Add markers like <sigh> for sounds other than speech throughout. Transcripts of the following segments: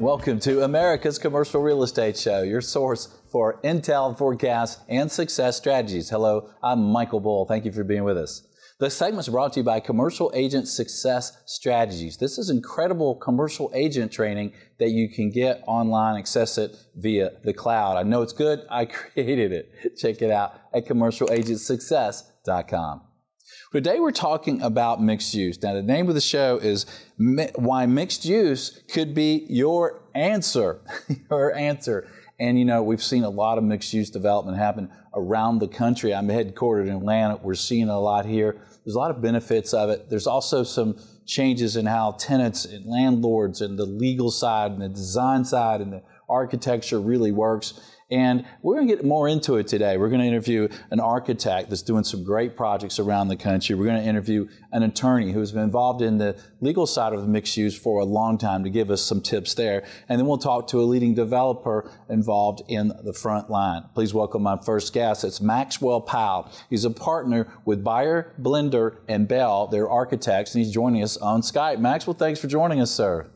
Welcome to America's Commercial Real Estate Show, your source for intel, forecasts, and success strategies. Hello, I'm Michael Bull. Thank you for being with us. The segment is brought to you by Commercial Agent Success Strategies. This is incredible commercial agent training that you can get online, access it via the cloud. I know it's good. I <laughs> created it. Check it out at commercialagentsuccess.com. Today we're talking about mixed use. Now, the name of the show is Why Mixed Use Could Be Your Answer. <laughs> Your answer. And you know, we've seen a lot of mixed use development happen around the country. I'm headquartered in Atlanta. We're seeing a lot here. There's a lot of benefits of it. There's also some changes in how tenants and landlords and the legal side and the design side and the architecture really works. And we're going to get more into it today. We're going to interview an architect that's doing some great projects around the country. We're going to interview an attorney who's been involved in the legal side of the mixed use for a long time to give us some tips there. And then we'll talk to a leading developer involved in the front line. Please welcome my first guest. It's Maxwell Powell. He's a partner with Beyer, Blinder, and Belle. They're architects, and he's joining us on Skype. Maxwell, thanks for joining us, sir.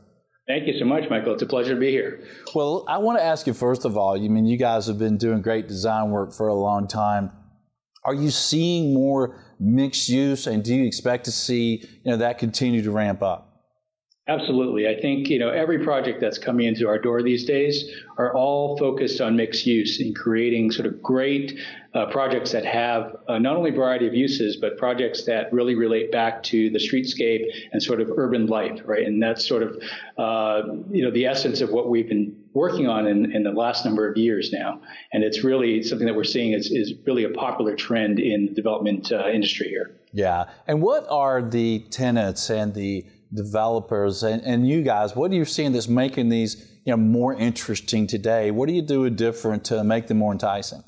Thank you so much, Michael. It's a pleasure to be here. Well, I want to ask you first of all, you mean you guys have been doing great design work for a long time. Are you seeing more mixed use and do you expect to see, you know, that continue to ramp up? Absolutely. I think, you know, every project that's coming into our door these days are all focused on mixed use and creating sort of great uh, projects that have uh, not only variety of uses, but projects that really relate back to the streetscape and sort of urban life, right? And that's sort of, uh, you know, the essence of what we've been working on in, in the last number of years now. And it's really something that we're seeing is, is really a popular trend in the development uh, industry here. Yeah. And what are the tenants and the developers and, and you guys, what are you seeing that's making these you know, more interesting today? What are you doing different to make them more enticing?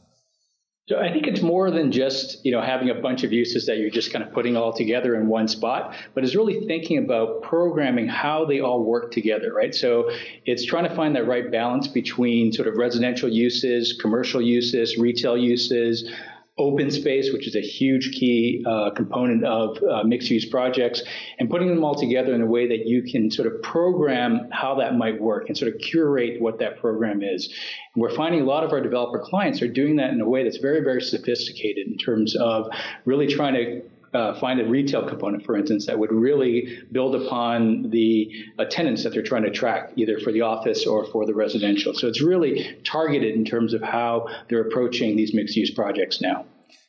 So I think it's more than just you know having a bunch of uses that you're just kind of putting all together in one spot, but it's really thinking about programming how they all work together, right? So it's trying to find that right balance between sort of residential uses, commercial uses, retail uses, open space, which is a huge key uh, component of uh, mixed use projects, and putting them all together in a way that you can sort of program how that might work and sort of curate what that program is. And we're finding a lot of our developer clients are doing that in a way that's very, very sophisticated in terms of really trying to uh, find a retail component, for instance, that would really build upon the tenants that they're trying to attract, either for the office or for the residential. So it's really targeted in terms of how they're approaching these mixed use projects now.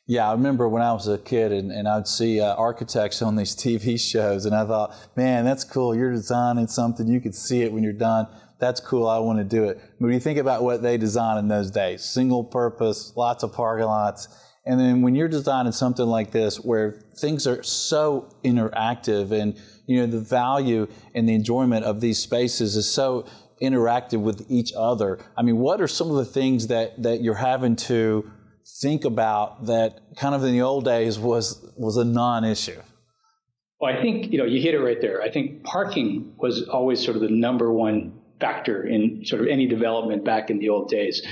Yeah, I remember when I was a kid and, and I'd see uh, architects on these TV <laughs> shows, and I thought, man, that's cool. You're designing something, you could see it when you're done. That's cool. I want to do it. But when you think about what they designed in those days, single purpose, lots of parking lots. And then when you're designing something like this, where things are so interactive and you know the value and the enjoyment of these spaces is so interactive with each other. I mean, what are some of the things that that you're having to think about that kind of in the old days was was a non-issue? Well, I think you know you hit it right there. I think parking was always sort of the number one factor in sort of any development back in the old days.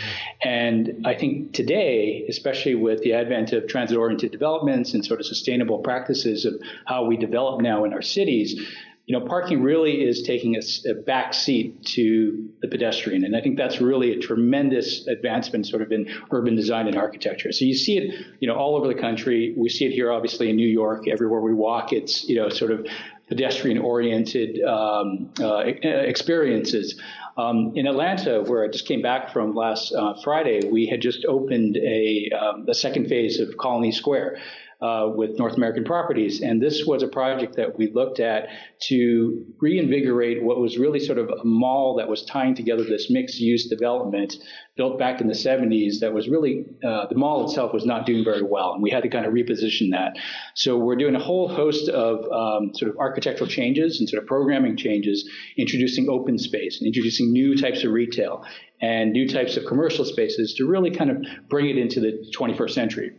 And I think today, especially with the advent of transit oriented developments and sort of sustainable practices of how we develop now in our cities, you know, parking really is taking a, a back seat to the pedestrian. And I think that's really a tremendous advancement sort of in urban design and architecture. So you see it, you know, all over the country. We see it here, obviously, in New York. Everywhere we walk, it's, you know, sort of pedestrian oriented um, uh, experiences. Um, in Atlanta, where I just came back from last uh, Friday, we had just opened a, um, second phase of Colony Square uh, with North American Properties. And this was a project that we looked at to reinvigorate what was really sort of a mall that was tying together this mixed use development built back in the 70s that was really, uh, the mall itself was not doing very well. And we had to kind of reposition that. So we're doing a whole host of um, sort of architectural changes and sort of programming changes, introducing open space and introducing new types of retail and new types of commercial spaces to really kind of bring it into the 21st century.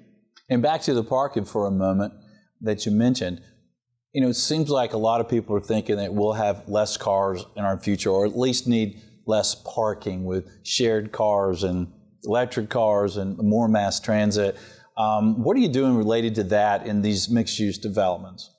And back to the parking for a moment that you mentioned. You know, it seems like a lot of people are thinking that we'll have less cars in our future, or at least need less parking with shared cars and electric cars and more mass transit. Um, what are you doing related to that in these mixed use developments?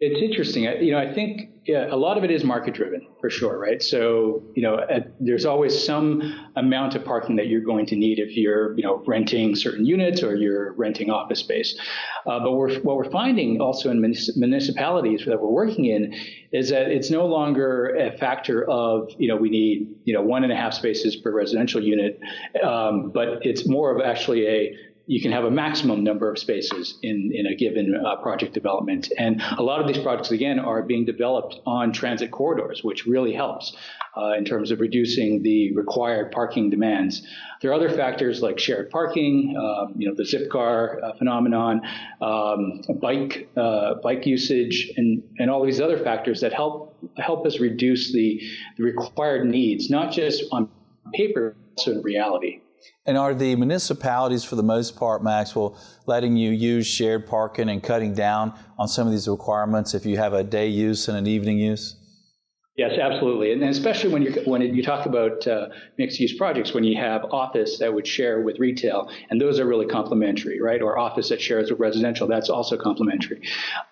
It's interesting. You know, I think yeah, a lot of it is market driven for sure, right? So, you know, there's always some amount of parking that you're going to need if you're, you know, renting certain units or you're renting office space. Uh, but we're, what we're finding also in municipalities that we're working in is that it's no longer a factor of, you know, we need, you know, one and a half spaces per residential unit, um, but it's more of actually a you can have a maximum number of spaces in, in a given uh, project development. And a lot of these projects, again, are being developed on transit corridors, which really helps uh, in terms of reducing the required parking demands. There are other factors like shared parking, uh, you know, the Zipcar uh, phenomenon, um, bike uh, bike usage, and, and all these other factors that help help us reduce the, the required needs, not just on paper, but also in reality. And are the municipalities, for the most part, Maxwell, letting you use shared parking and cutting down on some of these requirements if you have a day use and an evening use? Yes, absolutely, and especially when you when you talk about uh, mixed-use projects, when you have office that would share with retail, and those are really complementary, right? Or office that shares with residential, that's also complementary.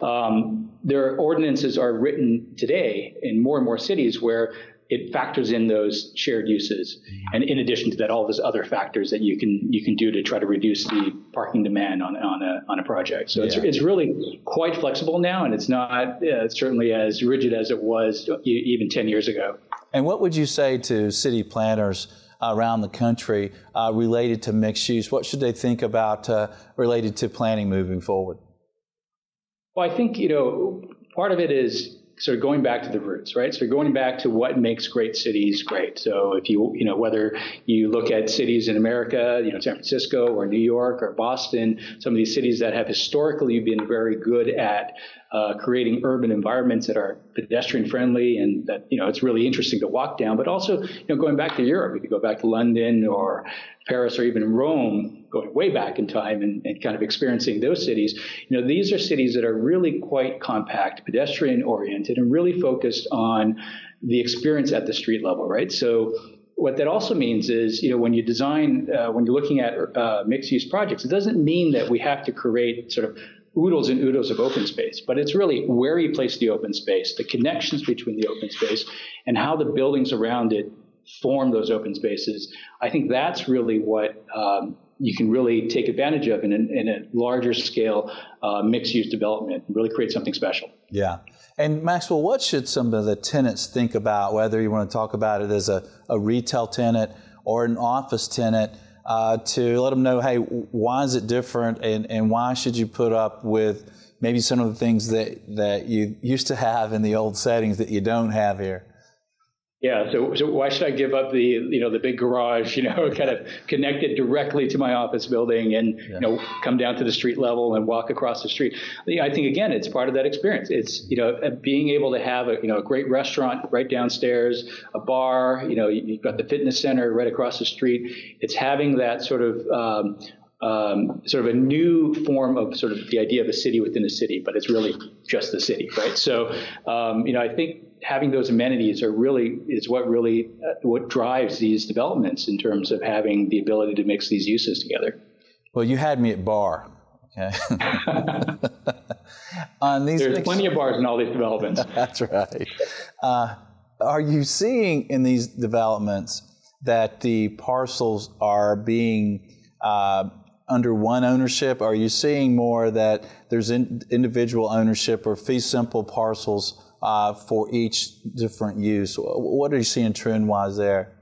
Um, their ordinances are written today in more and more cities where it factors in those shared uses, and in addition to that, all those other factors that you can you can do to try to reduce the parking demand on on a on a project. So yeah. it's it's really quite flexible now, and it's not uh, certainly as rigid as it was even ten years ago. And what would you say to city planners? around the country uh, related to mixed use? What should they think about uh, related to planning moving forward? Well, I think you know part of it is sort of going back to the roots, right? So going back to what makes great cities great. So if you, you know, whether you look at cities in America, you know, San Francisco or New York or Boston, some of these cities that have historically been very good at uh, creating urban environments that are pedestrian friendly and that, you know, it's really interesting to walk down, but also, you know, going back to Europe, you could go back to London or Paris or even Rome, going way back in time and, and, kind of experiencing those cities, you know, these are cities that are really quite compact, pedestrian oriented, and really focused on the experience at the street level, right? So what that also means is, you know, when you design, uh, when you're looking at uh, mixed use projects, it doesn't mean that we have to create sort of oodles and oodles of open space, but it's really where you place the open space, the connections between the open space, and how the buildings around it form those open spaces. I think that's really what um, you can really take advantage of in, in a larger scale uh, mixed use development and really create something special. Yeah. And Maxwell, what should some of the tenants think about, whether you want to talk about it as a, a retail tenant or an office tenant, uh, to let them know, hey, why is it different and, and why should you put up with maybe some of the things that, that you used to have in the old settings that you don't have here? Yeah, so, so why should I give up the you know the big garage you know <laughs> kind of connected directly to my office building and yeah. you know come down to the street level and walk across the street? I think again it's part of that experience. It's you know being able to have a you know a great restaurant right downstairs, a bar, you know you've got the fitness center right across the street. It's having that sort of um, um, sort of a new form of sort of the idea of a city within a city, but it's really just the city, right? So, um, you know, I think having those amenities are really is what really uh, what drives these developments in terms of having the ability to mix these uses together. Well, you had me at bar. Okay. <laughs> On these There's mixed... plenty of bars in all these developments. <laughs> That's right. Uh, are you seeing in these developments that the parcels are being uh, under one ownership? Are you seeing more that there's in, individual ownership or fee simple parcels uh, for each different use? What are you seeing trend wise there?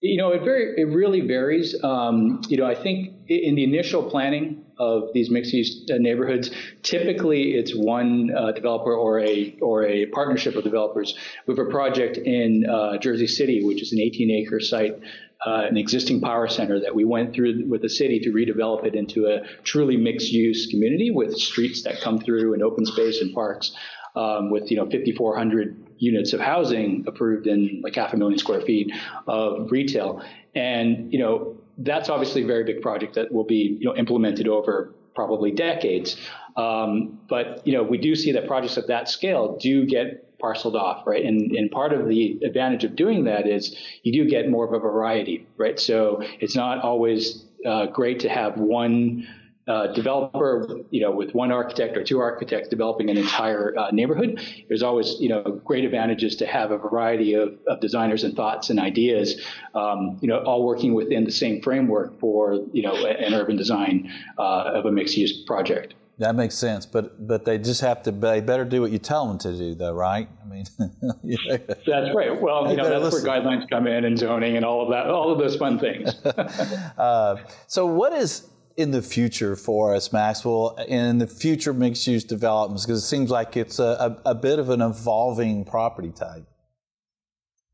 You know, it very it really varies. Um, you know, I think in the initial planning of these mixed use uh, neighborhoods, typically it's one uh, developer or a or a partnership of developers. We have a project in uh, Jersey City, which is an 18 acre site uh, an existing power center that we went through with the city to redevelop it into a truly mixed use community with streets that come through and open space and parks um, with you know 5,400 units of housing approved in like half a million square feet of retail. And you know that's obviously a very big project that will be you know implemented over probably decades. Um, but you know we do see that projects of that scale do get parceled off, right? And and part of the advantage of doing that is you do get more of a variety, right? So it's not always uh, great to have one uh, developer, you know, with one architect or two architects developing an entire uh, neighborhood, there's always, you know, great advantages to have a variety of, of designers and thoughts and ideas, um, you know, all working within the same framework for, you know, an urban design uh, of a mixed-use project. That makes sense, but but they just have to. They better do what you tell them to do, though, right? I mean, <laughs> yeah. that's right. Well, you know, that's listen. where guidelines come in and zoning and all of that, all of those fun things. <laughs> uh, so, what is in the future for us, Maxwell, in the future mixed use developments? Because it seems like it's a, a, a, bit of an evolving property type.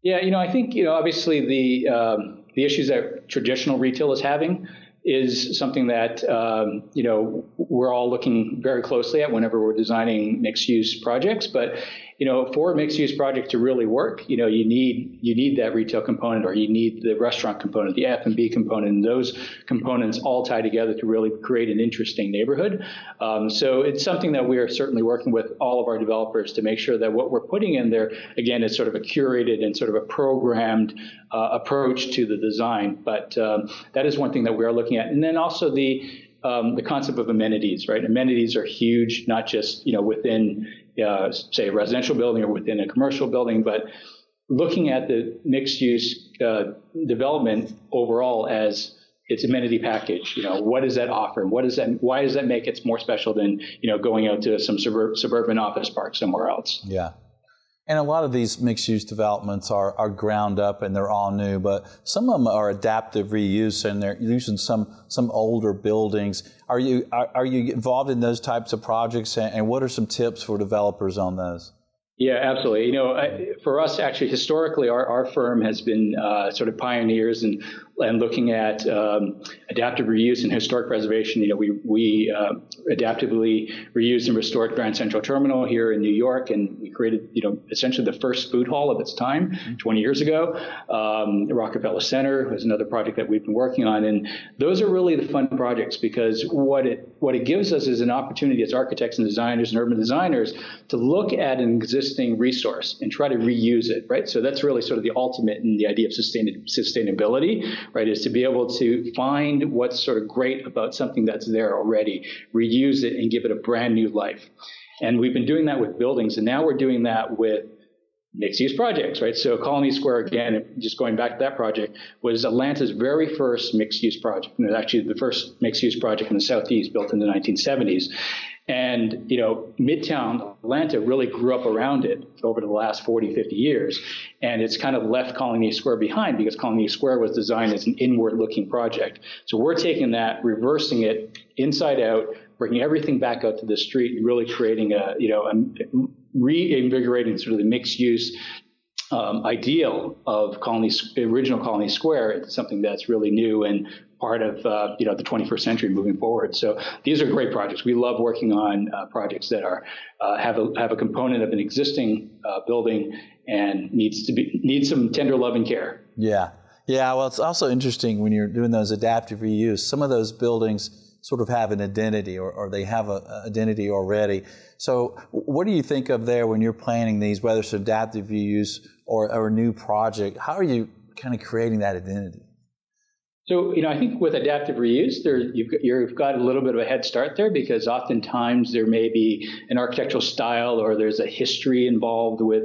Yeah, you know, I think, you know, obviously the, um, the issues that traditional retail is having is something that um, you know we're all looking very closely at whenever we're designing mixed use projects. But you know, for a mixed use project to really work, you know, you need you need that retail component or you need the restaurant component, the F and B component, and those components all tie together to really create an interesting neighborhood. Um, so it's something that we are certainly working with all of our developers to make sure that what we're putting in there, again, is sort of a curated and sort of a programmed uh, approach to the design. But um, that is one thing that we are looking at, and then also the um, the concept of amenities, right? Amenities are huge, not just you know within uh, say a residential building or within a commercial building, but looking at the mixed use uh, development overall as its amenity package. You know, what does that offer? What does that? Why does that make it more special than you know going out to some suburb, suburban office park somewhere else? Yeah. And a lot of these mixed use developments are, are ground up and they're all new, but some of them are adaptive reuse and they're using some, some older buildings. Are you, are, are you involved in those types of projects and, and what are some tips for developers on those? Yeah, absolutely. You know, for us, actually, historically, our, our firm has been uh, sort of pioneers and and looking at um, adaptive reuse and historic preservation. You know, we we uh, adaptively reused and restored Grand Central Terminal here in New York, and we created, you know, essentially the first food hall of its time mm-hmm. 20 years ago. Um, the Rockefeller Center was another project that we've been working on, and those are really the fun projects because what it what it gives us is an opportunity as architects and designers and urban designers to look at an existing resource and try to reuse it, right? So that's really sort of the ultimate in the idea of sustain- sustainability, right? Is to be able to find what's sort of great about something that's there already, reuse it, and give it a brand new life. And we've been doing that with buildings, and now we're doing that with mixed use projects, right? So Colony Square, again, just going back to that project, was Atlanta's very first mixed use project. And it was actually the first mixed use project in the Southeast built in the 1970s. And, you know, Midtown Atlanta really grew up around it over the last 40, 50 years. And it's kind of left Colony Square behind because Colony Square was designed as an inward looking project. So we're taking that, reversing it inside out, bringing everything back out to the street and really creating a, you know, a, reinvigorating sort of the mixed use um, ideal of colony, original Colony Square into something that's really new and part of uh, you know the 21st century moving forward. So these are great projects. We love working on uh, projects that are uh, have a have a component of an existing uh, building and needs to be needs some tender love and care. Yeah, yeah. Well, it's also interesting when you're doing those adaptive reuse. Some of those buildings sort of have an identity or, or they have an identity already. So, what do you think of there when you're planning these, whether it's adaptive reuse or, or a new project? How are you kind of creating that identity? So, you know, I think with adaptive reuse, there you've got, you've got a little bit of a head start there because oftentimes there may be an architectural style or there's a history involved with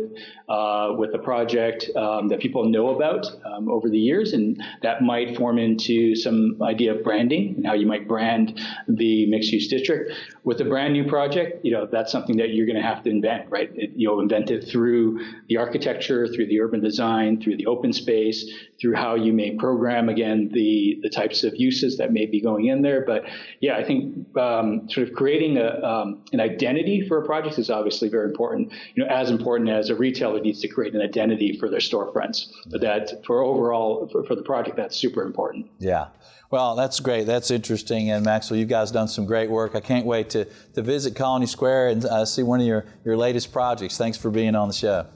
uh, with the project um, that people know about um, over the years, and that might form into some idea of branding and how you might brand the mixed use district. With a brand new project, you know, that's something that you're going to have to invent, right? It, you'll invent it through the architecture, through the urban design, through the open space, through how you may program again the the types of uses that may be going in there. But yeah, I think um, sort of creating a um, an identity for a project is obviously very important. You know, as important as a retailer needs to create an identity for their storefronts. But that for overall for, for the project, that's super important. Yeah. Well, that's great. That's interesting. And Maxwell, you guys done some great work. I can't wait to, to visit Colony Square and uh, see one of your, your latest projects. Thanks for being on the show.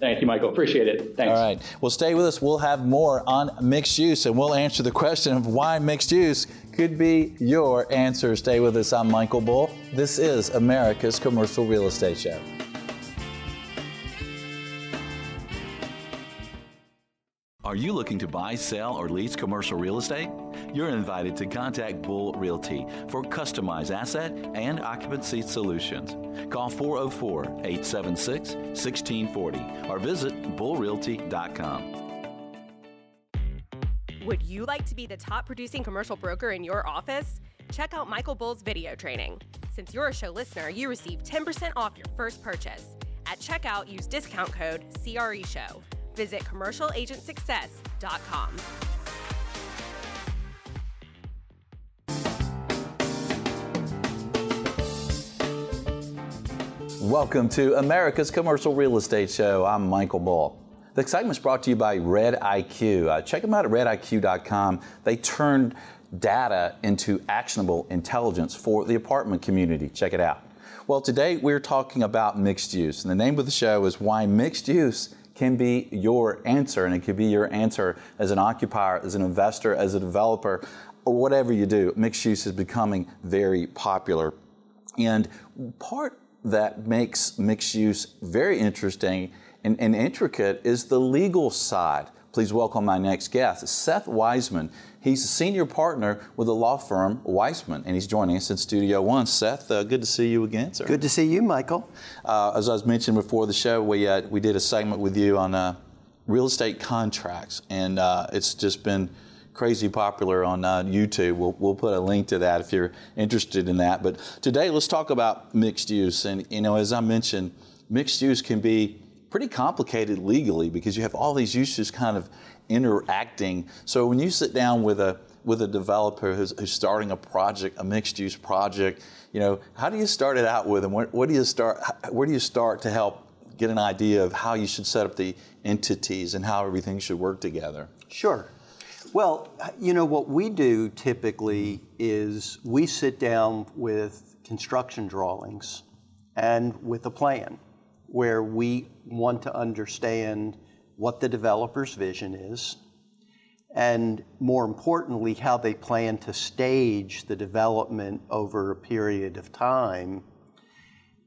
Thank you, Michael. Appreciate it. Thanks. All right. Well, stay with us. We'll have more on mixed use, and we'll answer the question of why mixed use could be your answer. Stay with us. I'm Michael Bull. This is America's Commercial Real Estate Show. Are you looking to buy, sell, or lease commercial real estate? You're invited to contact Bull Realty for customized asset and occupancy solutions. Call 404 876 1640 or visit bullrealty.com. Would you like to be the top producing commercial broker in your office? Check out Michael Bull's video training. Since you're a show listener, you receive 10% off your first purchase. At checkout, use discount code CREShow. Visit commercialagentsuccess.com. Welcome to America's Commercial Real Estate Show. I'm Michael Bull. The excitement is brought to you by Red IQ. Uh, check them out at rediq.com. They turn data into actionable intelligence for the apartment community. Check it out. Well, today we're talking about mixed use, and the name of the show is Why Mixed Use Can Be Your Answer, and it could be your answer as an occupier, as an investor, as a developer, or whatever you do. Mixed use is becoming very popular. And part that makes mixed use very interesting and, and intricate is the legal side. Please welcome my next guest, Seth Weissman. He's a senior partner with the law firm Weissman, and he's joining us in Studio One. Seth, uh, good to see you again, sir. Good to see you, Michael. Uh, as I was mentioning before the show, we uh, we did a segment with you on uh, real estate contracts, and uh, it's just been crazy popular on uh, YouTube. We'll, we'll put a link to that if you're interested in that. But today, let's talk about mixed use. And you know, as I mentioned, mixed use can be pretty complicated legally because you have all these uses kind of interacting. So when you sit down with a with a developer who's, who's starting a project, a mixed use project, you know, how do you start it out with, and what, what do you start? Where do you start to help get an idea of how you should set up the entities and how everything should work together? Sure. Well, you know, what we do typically is we sit down with construction drawings and with a plan where we want to understand what the developer's vision is, and more importantly, how they plan to stage the development over a period of time,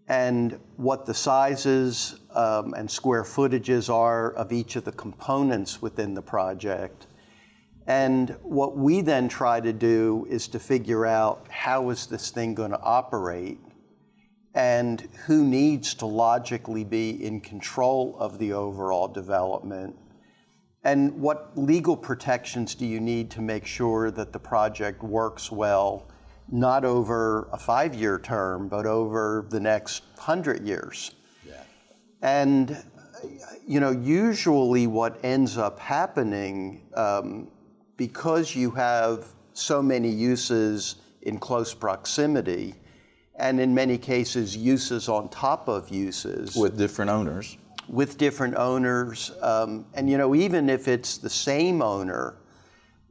and what the sizes um, and square footages are of each of the components within the project. And what we then try to do is to figure out how is this thing going to operate and who needs to logically be in control of the overall development and what legal protections do you need to make sure that the project works well not over a five year term but over the next 100 years yeah. and you know usually what ends up happening um, because you have so many uses in close proximity and in many cases uses on top of uses with different owners with different owners um, and you know even if it's the same owner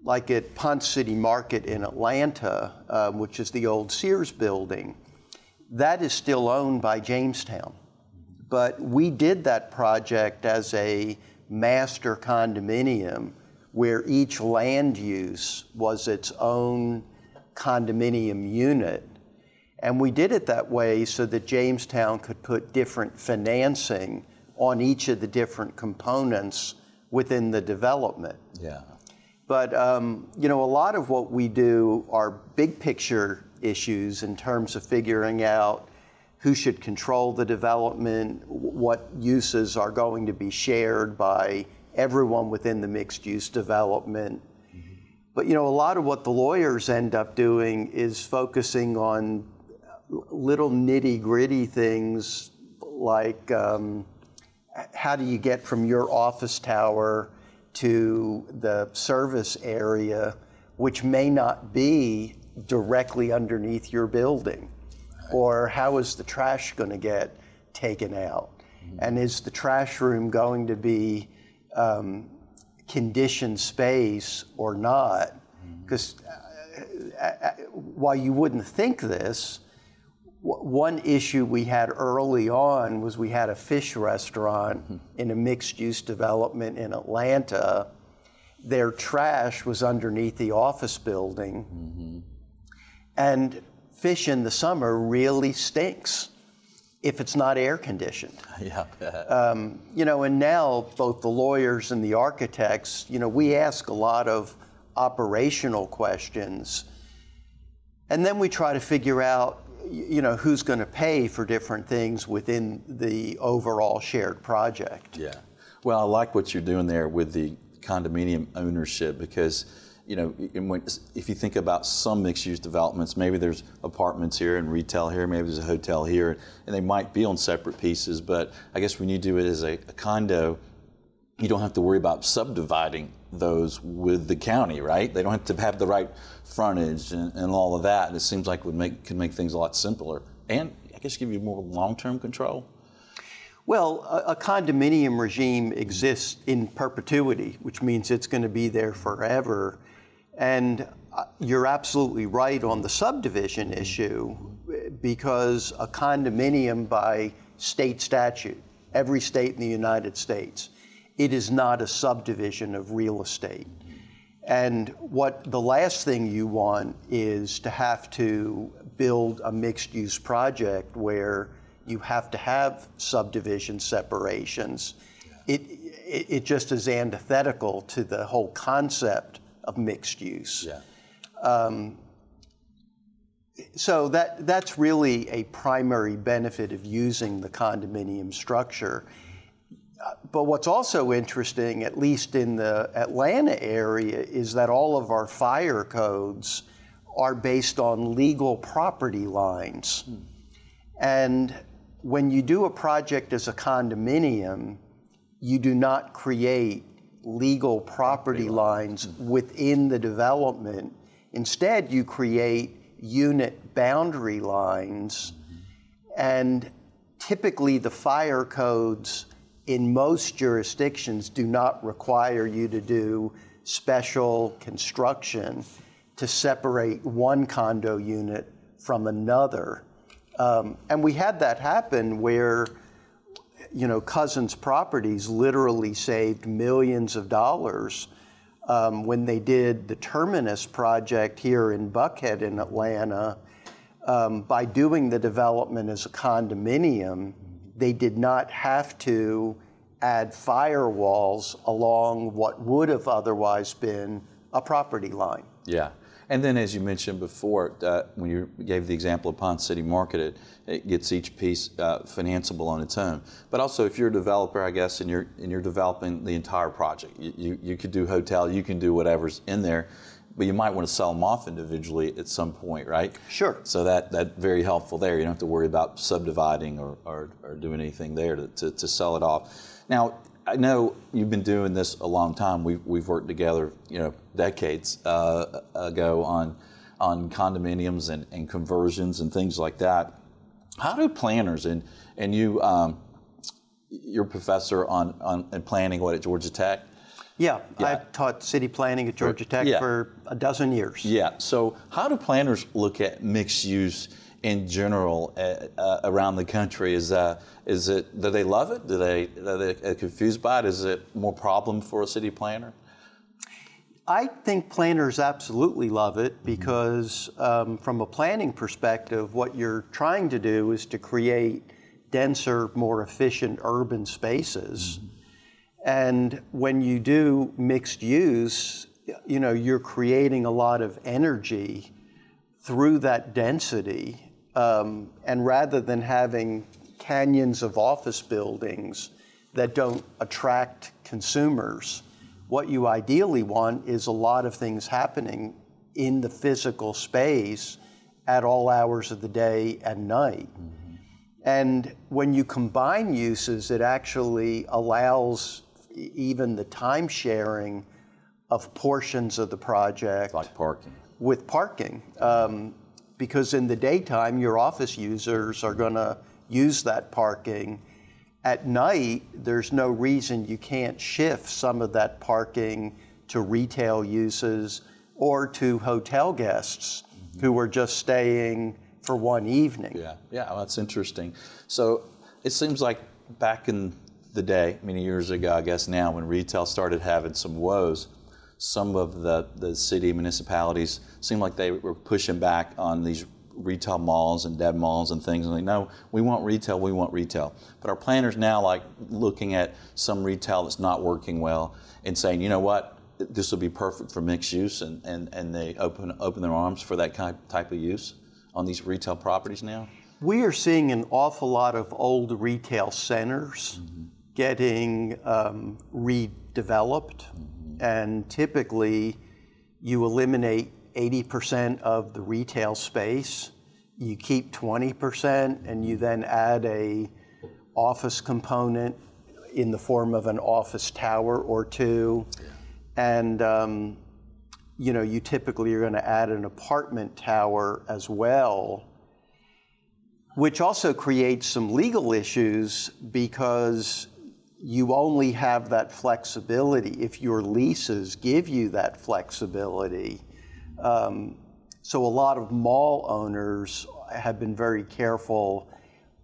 like at Ponce City Market in Atlanta, uh, which is the old Sears building, that is still owned by Jamestown. But we did that project as a master condominium where each land use was its own condominium unit. And we did it that way so that Jamestown could put different financing on each of the different components within the development. Yeah. But um, you know, a lot of what we do are big picture issues in terms of figuring out who should control the development, what uses are going to be shared by everyone within the mixed use development. But you know, a lot of what the lawyers end up doing is focusing on little nitty gritty things like um, how do you get from your office tower to the service area, which may not be directly underneath your building? Or how is the trash going to get taken out? Mm-hmm. And is the trash room going to be um, conditioned space or not? Because mm-hmm. uh, uh, while you wouldn't think this, one issue we had early on was we had a fish restaurant mm-hmm. in a mixed use development in Atlanta. Their trash was underneath the office building. Mm-hmm. And fish in the summer really stinks if it's not air conditioned. <laughs> Yeah. um, you know, and now both the lawyers and the architects, you know, we ask a lot of operational questions. And then we try to figure out you know who's going to pay for different things within the overall shared project. Yeah. Well, I like what you're doing there with the condominium ownership because you know, if you think about some mixed-use developments, maybe there's apartments here and retail here, maybe there's a hotel here, and they might be on separate pieces. But I guess when you do it as a, a condo, you don't have to worry about subdividing those with the county, right? They don't have to have the right frontage and, and all of that. And it seems like would make could make things a lot simpler, and I guess give you more long-term control. Well, a, a, condominium regime exists in perpetuity, which means it's going to be there forever. And uh, you're absolutely right on the subdivision issue because a condominium by state statute, every state in the United States, it is not a subdivision of real estate. And what the last thing you want is to have to build a mixed use project where you have to have subdivision separations. It, it, it just is antithetical to the whole concept of mixed use. Yeah. Um, so that that's really a primary benefit of using the condominium structure. But what's also interesting, at least in the Atlanta area, is that all of our fire codes are based on legal property lines. Hmm. And when you do a project as a condominium, you do not create legal property lines within the development. Instead, you create unit boundary lines, and typically the fire codes in most jurisdictions do not require you to do special construction to separate one condo unit from another. Um, and we had that happen where you know, Cousins Properties literally saved millions of dollars um, when they did the Terminus project here in Buckhead in Atlanta. Um, by doing the development as a condominium, they did not have to add firewalls along what would have otherwise been a property line. Yeah. And then, as you mentioned before, uh, when you gave the example of Ponce City Market, it, it gets each piece uh, financeable on its own. But also, if you're a developer, I guess, and you're and you're developing the entire project, you, you, you could do hotel, you can do whatever's in there, but you might want to sell them off individually at some point, right? Sure. So that that very helpful there. You don't have to worry about subdividing or, or, or doing anything there to, to, to sell it off. Now, I know you've been doing this a long time. We've, we've worked together, you know, decades uh, ago on on condominiums and, and conversions and things like that. How do planners and and you, um, you're professor on on planning what at Georgia Tech? Yeah, yeah, I've taught city planning at Georgia Tech yeah. for a dozen years. Yeah. So how do planners look at mixed use? In general uh, uh, around the country? Is uh, is it do they love it? Do they are they confused by it? Is it more problem for a city planner? I think planners absolutely love it mm-hmm. because, um, from a planning perspective, what you're trying to do is to create denser, more efficient urban spaces. Mm-hmm. And when you do mixed use, you know, you're creating a lot of energy through that density um, and rather than having canyons of office buildings that don't attract consumers, what you ideally want is a lot of things happening in the physical space at all hours of the day and night. Mm-hmm. And when you combine uses, it actually allows even the time sharing of portions of the project. Like parking. With parking. Um, because in the daytime, your office users are going to use that parking. At night, there's no reason you can't shift some of that parking to retail uses or to hotel guests mm-hmm. who are just staying for one evening. Yeah, yeah, well, that's interesting. So it seems like back in the day, many years ago, I guess now, when retail started having some woes, some of the, the city municipalities seemed like they were pushing back on these retail malls and dead malls and things and they know we want retail we want retail but our planners now like looking at some retail that's not working well and saying you know what this will be perfect for mixed use, and, and, and they open open their arms for that kind type of use on these retail properties now? We are seeing an awful lot of old retail centers mm-hmm. Getting um, redeveloped, mm-hmm. and typically you eliminate 80% of the retail space, you keep 20%, and you then add a office component in the form of an office tower or two. Yeah. And um, you know, you typically are going to add an apartment tower as well, which also creates some legal issues because you only have that flexibility if your leases give you that flexibility. Um, so a lot of mall owners have been very careful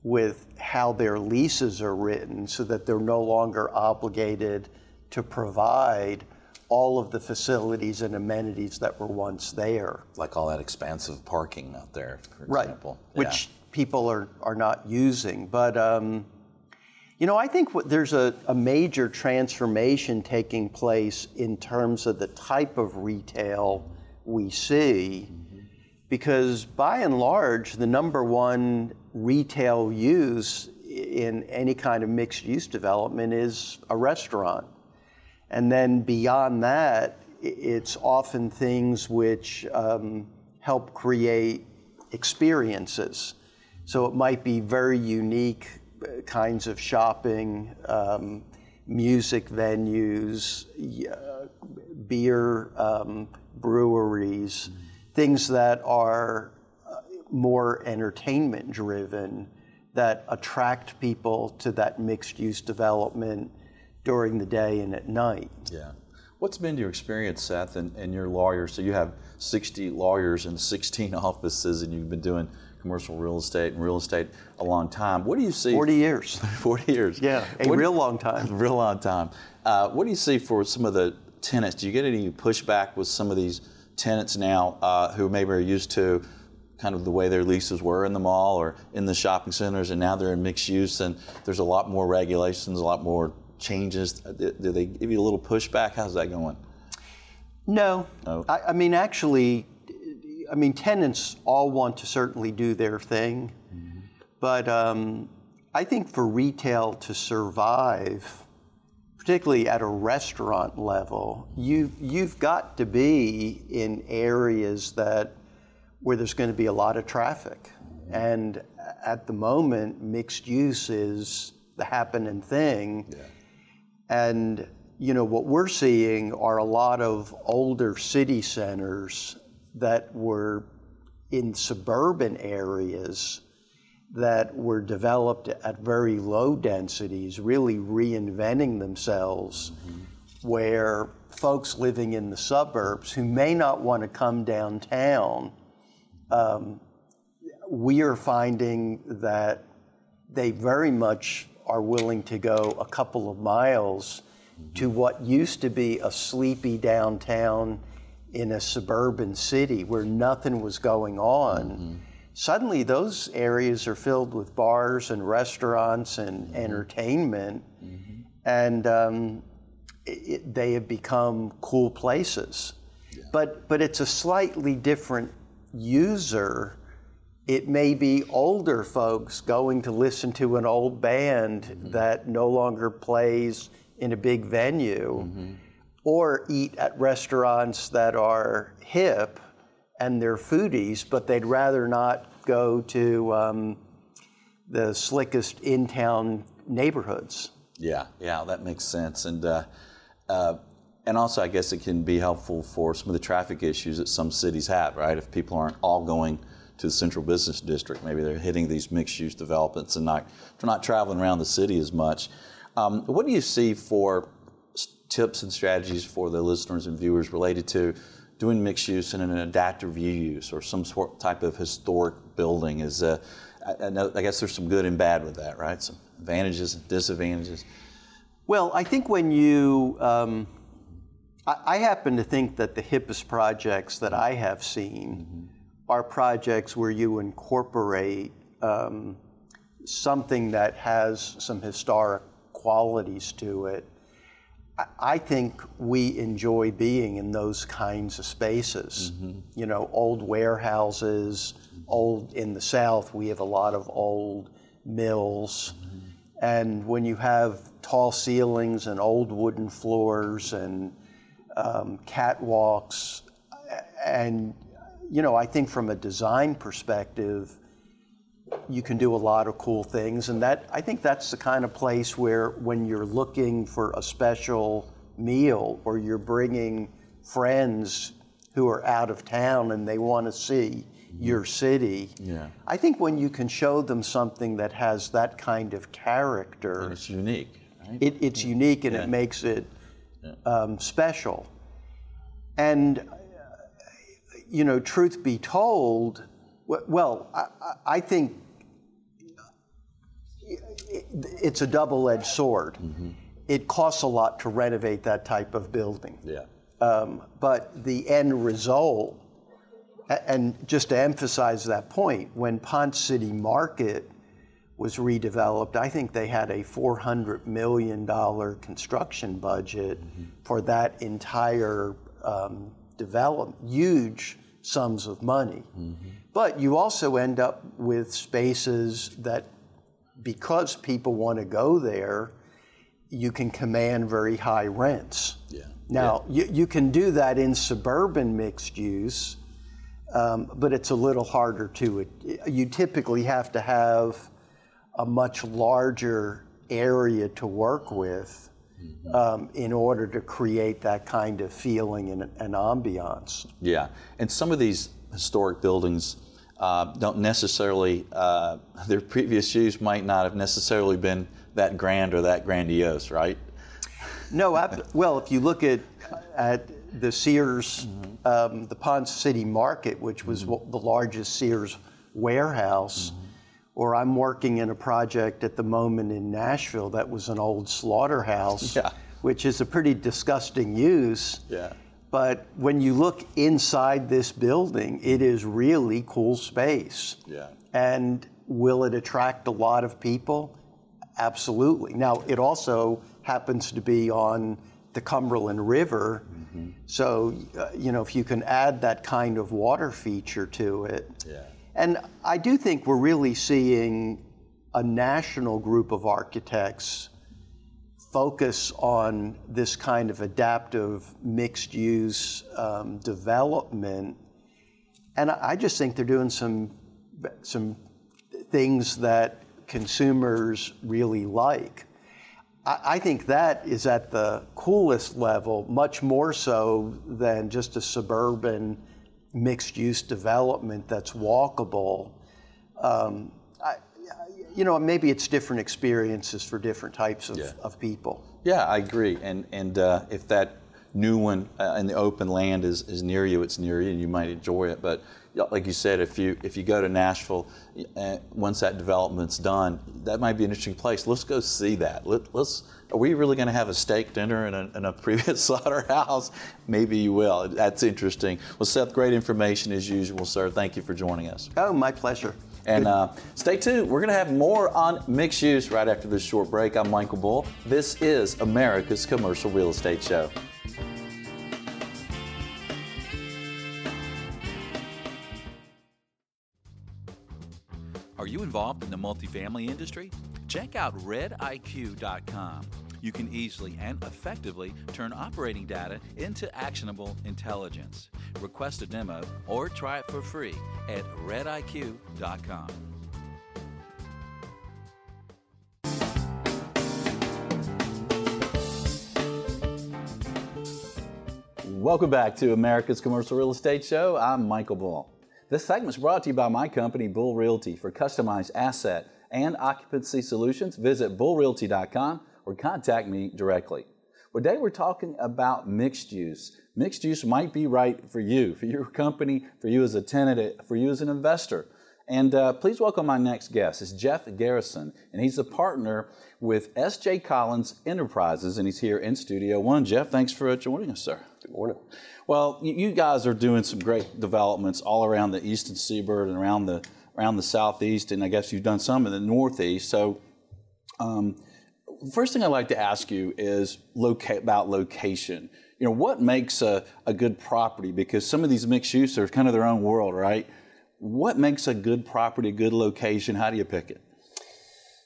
with how their leases are written so that they're no longer obligated to provide all of the facilities and amenities that were once there. Like all that expansive parking out there, for example. Right, which people are, are not using. But, um, you know, I think what, there's a, a major transformation taking place in terms of the type of retail we see. Mm-hmm. Because by and large, the number one retail use in any kind of mixed use development is a restaurant. And then beyond that, it's often things which um, help create experiences. So it might be very unique kinds of shopping, um, music venues, uh, beer um, breweries, mm-hmm. things that are uh, more entertainment driven that attract people to that mixed use development during the day and at night. Yeah. What's been your experience, Seth, and, and your lawyers? So you have 60 lawyers and 16 <laughs> offices, and you've been doing commercial real estate and real estate a long time. What do you see? 40 years. <laughs> 40 years. Yeah, a what real long time. <laughs> Real long time. Uh, what do you see for some of the tenants? Do you get any pushback with some of these tenants now uh, who maybe are used to kind of the way their leases were in the mall or in the shopping centers, and now they're in mixed use, and there's a lot more regulations, a lot more changes? Do they give you a little pushback? How's that going? No. no. I, I, mean, actually, I mean, tenants all want to certainly do their thing, mm-hmm. but um, I think for retail to survive, particularly at a restaurant level, you you've got to be in areas that where there's going to be a lot of traffic, and at the moment, mixed use is the happening thing. Yeah. And you know what we're seeing are a lot of older city centers that were in suburban areas that were developed at very low densities, really reinventing themselves, mm-hmm. where folks living in the suburbs who may not want to come downtown, um, we are finding that they very much are willing to go a couple of miles to what used to be a sleepy downtown in a suburban city where nothing was going on. Mm-hmm. Suddenly, those areas are filled with bars and restaurants and mm-hmm. entertainment, mm-hmm. and um, it, they have become cool places. Yeah. But, but it's a slightly different user it may be older folks going to listen to an old band mm-hmm. that no longer plays in a big venue mm-hmm. Or eat at restaurants that are hip and they're foodies, but they'd rather not go to um, the slickest in town neighborhoods. Yeah, yeah, that makes sense. And, uh, uh, and also, I guess it can be helpful for some of the traffic issues that some cities have, right? If people aren't all going to the central business district. Maybe they're hitting these mixed use developments and not, they're not traveling around the city as much. Um, what do you see for tips and strategies for the listeners and viewers related to doing mixed use and an adaptive view use or some sort type of historic building? Is uh, I, know, I guess there's some good and bad with that, right? Some advantages and disadvantages. Well, I think when you, um, I, I, happen to think that the hippest projects that I have seen mm-hmm are projects where you incorporate um, something that has some historic qualities to it. I think we enjoy being in those kinds of spaces. Mm-hmm. You know, old warehouses, old in the South, we have a lot of old mills. Mm-hmm. And when you have tall ceilings and old wooden floors and um, catwalks, and, you know, I think from a design perspective, you can do a lot of cool things. And that I think that's the kind of place where when you're looking for a special meal or you're bringing friends who are out of town and they want to see your city. Yeah. I think when you can show them something that has that kind of character, and it's unique. Right? It, it's yeah. unique and yeah. it makes it um, special. And you know, truth be told, well, I, I think it's a double-edged sword. Mm-hmm. It costs a lot to renovate that type of building. Yeah. Um, but the end result, and just to emphasize that point, when Ponce City Market was redeveloped, I think they had a $400 million construction budget mm-hmm. for that entire um, development, huge sums of money. Mm-hmm. But you also end up with spaces that, because people want to go there, you can command very high rents. Yeah. Now, yeah. You, you can do that in suburban mixed use, um, but it's a little harder to. You typically have to have a much larger area to work with mm-hmm. um, in order to create that kind of feeling and, and ambiance. Yeah, and some of these historic buildings uh, don't necessarily, uh, <laughs> their previous use might not have necessarily been that grand or that grandiose, right? No, well, if you look at, at the Sears, mm-hmm. um, the Ponce City Market, which was mm-hmm. the largest Sears warehouse, mm-hmm. or I'm working in a project at the moment in Nashville that was an old slaughterhouse, <laughs> yeah. which is a pretty disgusting use. Yeah. But when you look inside this building, it is really cool space. Yeah. And will it attract a lot of people? Absolutely. Now, it also happens to be on the Cumberland River. Mm-hmm. So, uh, you know, if you can add that kind of water feature to it. Yeah. And I do think we're really seeing a national group of architects focus on this kind of adaptive mixed use um, development. And I just think they're doing some, some things that consumers really like. I, I think that is at the coolest level, much more so than just a suburban mixed use development that's walkable. Um, you know, maybe it's different experiences for different types of, yeah. of people. Yeah, I agree. And and uh, if that new one uh, in the open land is, is near you, it's near you, and you might enjoy it. But like you said, if you if you go to Nashville, uh, once that development's done, that might be an interesting place. Let's go see that. Let, us Are we really going to have a steak dinner in a, in a <laughs> previous slaughterhouse? Maybe you will. That's interesting. Well, Seth, great information as usual, sir. Thank you for joining us. Oh, my pleasure. And uh, stay tuned. We're going to have more on mixed use right after this short break. I'm Michael Bull. This is America's Commercial Real Estate Show. Are you involved in the multifamily industry? Check out rediq.com. You can easily and effectively turn operating data into actionable intelligence. Request a demo or try it for free at rediq.com. Welcome back to America's Commercial Real Estate Show. I'm Michael Bull. This segment is brought to you by my company, Bull Realty. For customized asset and occupancy solutions, visit bullrealty.com or contact me directly. Today we're talking about mixed use. Mixed use might be right for you, for your company, for you as a tenant, for you as an investor. And uh, please welcome my next guest. It's Jeff Garrison, and he's a partner with S.J. Collins Enterprises, and he's here in Studio One. Jeff, thanks for joining us, sir. Good morning. Well, you guys are doing some great developments all around the eastern seaboard and around the around the southeast, and I guess you've done some in the northeast. So, um, first thing I'd like to ask you is loca- about location. You know, what makes a, a good property? Because some of these mixed use are kind of their own world, right? What makes a good property, a good location? How do you pick it?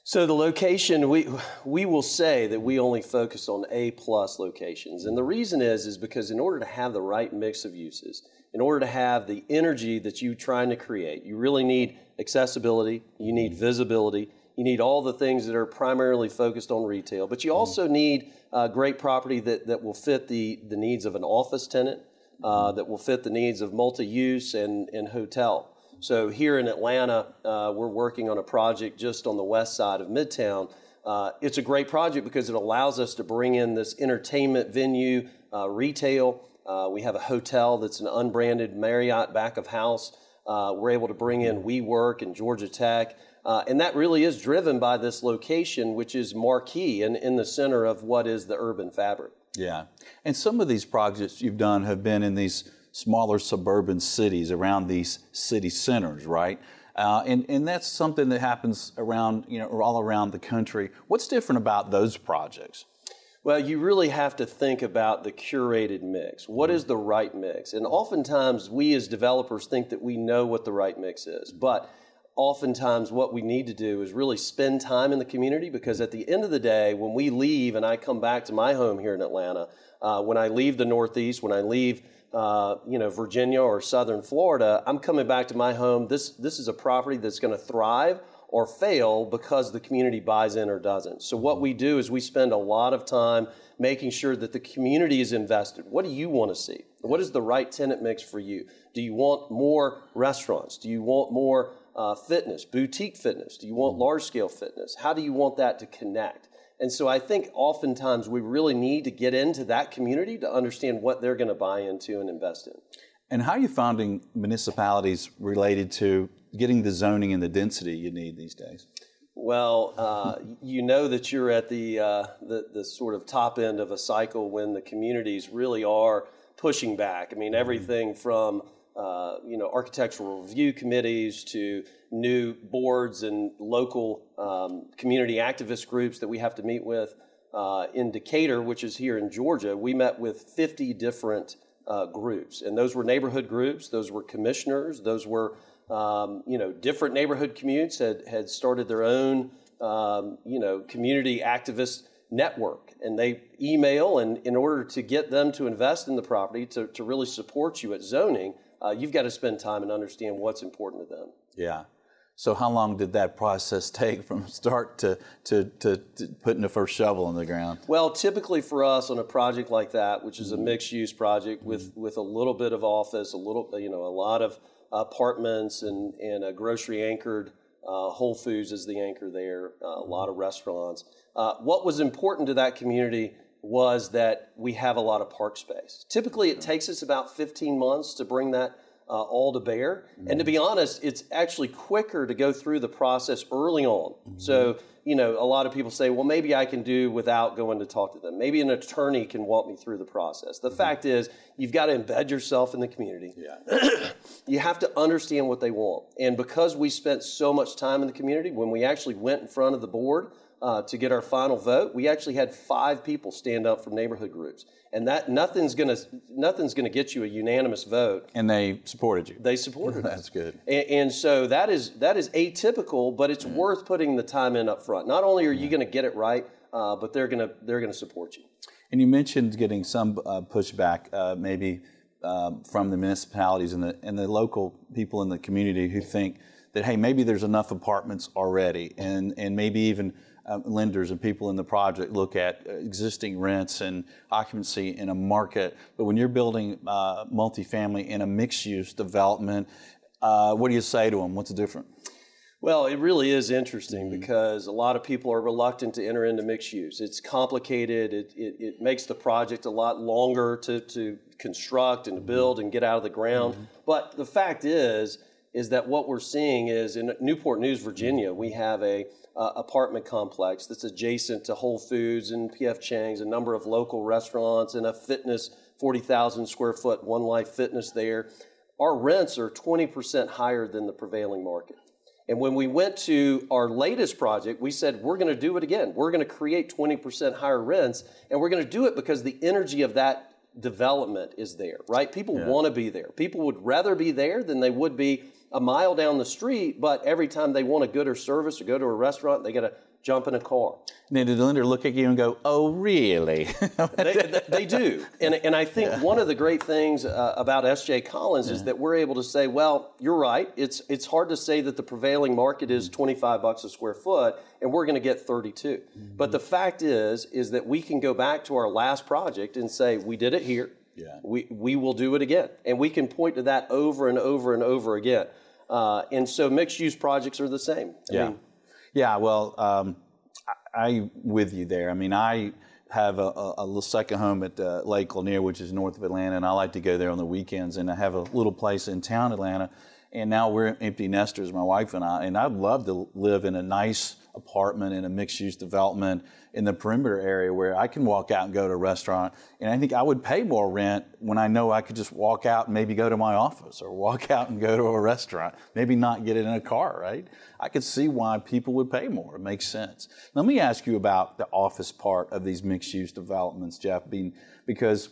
So the location, we we will say that we only focus on A plus locations, and the reason is is because in order to have the right mix of uses, in order to have the energy that you're trying to create, you really need accessibility, you need visibility, you need all the things that are primarily focused on retail, but you also need uh, great property that, that will fit the, the needs of an office tenant, uh, that will fit the needs of multi-use and, and hotel. So here in Atlanta, uh, we're working on a project just on the west side of Midtown. Uh, it's a great project because it allows us to bring in this entertainment venue, uh, retail. Uh, we have a hotel that's an unbranded Marriott back of house. Uh, we're able to bring in WeWork and Georgia Tech. Uh, and that really is driven by this location, which is marquee and in the center of what is the urban fabric. Yeah. And some of these projects you've done have been in these smaller suburban cities around these city centers, right? Uh, and, and that's something that happens around, you know, all around the country. What's different about those projects? Well, you really have to think about the curated mix. What is the right mix? And oftentimes, we as developers think that we know what the right mix is. But oftentimes, what we need to do is really spend time in the community because at the end of the day, when we leave and I come back to my home here in Atlanta, uh, when I leave the Northeast, when I leave uh, you know, Virginia or Southern Florida, I'm coming back to my home. This, this is a property that's going to thrive or fail because the community buys in or doesn't. So what we do is we spend a lot of time making sure that the community is invested. What do you want to see? What is the right tenant mix for you? Do you want more restaurants? Do you want more uh, fitness, boutique fitness? Do you want large scale fitness? How do you want that to connect? And so I think oftentimes we really need to get into that community to understand what they're going to buy into and invest in. And how are you finding municipalities related to getting the zoning and the density you need these days? Well, uh, you know that you're at the, uh, the, the sort of top end of a cycle when the communities really are pushing back. I mean, everything from uh, you know architectural review committees to new boards and local um, community activist groups that we have to meet with. Uh, in Decatur, which is here in Georgia, we met with 50 different uh, groups, and those were neighborhood groups. Those were commissioners. Those were um, you know different neighborhood communities had had started their own um, you know community activist network, and they email and in order to get them to invest in the property to, to really support you at zoning, uh, you've got to spend time and understand what's important to them. Yeah. So how long did that process <laughs> take from start to, to, to, to, putting the first shovel in the ground? Well, typically for us on a project like that, which is a mixed use project with, with a little bit of office, a little, you know, a lot of apartments and, and a grocery anchored uh, Whole Foods is the anchor there, uh, a lot of restaurants. Uh, what was important to that community was that we have a lot of park space. Typically, it takes us about 15 months to bring that uh, all to bear. Mm-hmm. And to be honest, it's actually quicker to go through the process early on. Mm-hmm. So, you know, a lot of people say, well, maybe I can do without going to talk to them. Maybe an attorney can walk me through the process. The mm-hmm. fact is, you've got to embed yourself in the community. Yeah. <clears throat> you have to understand what they want. And because we spent so much time in the community, when we actually went in front of the board, uh, to get our final vote, we actually had five people stand up from neighborhood groups, and that nothing's gonna nothing's gonna get you a unanimous vote. And they supported you. They supported. <laughs> That's good. And, and, so that is that is atypical, but it's mm. worth putting the time in up front. Not only are you going to get it right, uh, but they're gonna they're gonna support you. And you mentioned getting some uh, pushback, uh, maybe um, from the municipalities and the and the local people in the community who think that hey, maybe there's enough apartments already, and and maybe even uh, lenders and people in the project look at existing rents and occupancy in a market. But when you're building uh, multifamily in a mixed use development, uh, what do you say to them? What's the different? Well, it really is interesting mm-hmm. because a lot of people are reluctant to enter into mixed use. It's complicated. It, it, it makes the project a lot longer to, to construct and to build and get out of the ground. Mm-hmm. But the fact is, is that what we're seeing is in Newport News, Virginia, we have a uh, apartment complex that's adjacent to Whole Foods and PF Chang's, a number of local restaurants, and a fitness 40,000 square foot One Life Fitness there. Our rents are 20% higher than the prevailing market. And when we went to our latest project, we said we're going to do it again. We're going to create 20% higher rents, and we're going to do it because the energy of that development is there, right? People yeah. want to be there. People would rather be there than they would be a mile down the street, but every time they want a good or service or go to a restaurant, they got to jump in a car. Now, did the lender look at you and go, "Oh, really?" <laughs> they, they, they, do, and and I think yeah. one of the great things uh, about S.J. Collins yeah. is that we're able to say, "Well, you're right. It's it's hard to say that the prevailing market is 25 bucks a square foot, and we're going to get 32." Mm-hmm. But the fact is, is that we can go back to our last project and say, "We did it here." Yeah. We, we will do it again. And we can point to that over and over and over again. Uh, and so mixed use projects are the same. I yeah. Mean, yeah, well, um, I, I with you there. I mean, I have a, a, a little second home at uh, Lake Lanier, which is north of Atlanta, and I like to go there on the weekends. And I have a little place in town, Atlanta, and now we're empty nesters, my wife and I. And I'd love to live in a nice apartment in a mixed-use development in the perimeter area where I can walk out and go to a restaurant. And I think I would pay more rent when I know I could just walk out and maybe go to my office or walk out and go to a restaurant, maybe not get it in a car, right? I could see why people would pay more. It makes sense. Let me ask you about the office part of these mixed-use developments, Jeff, being, because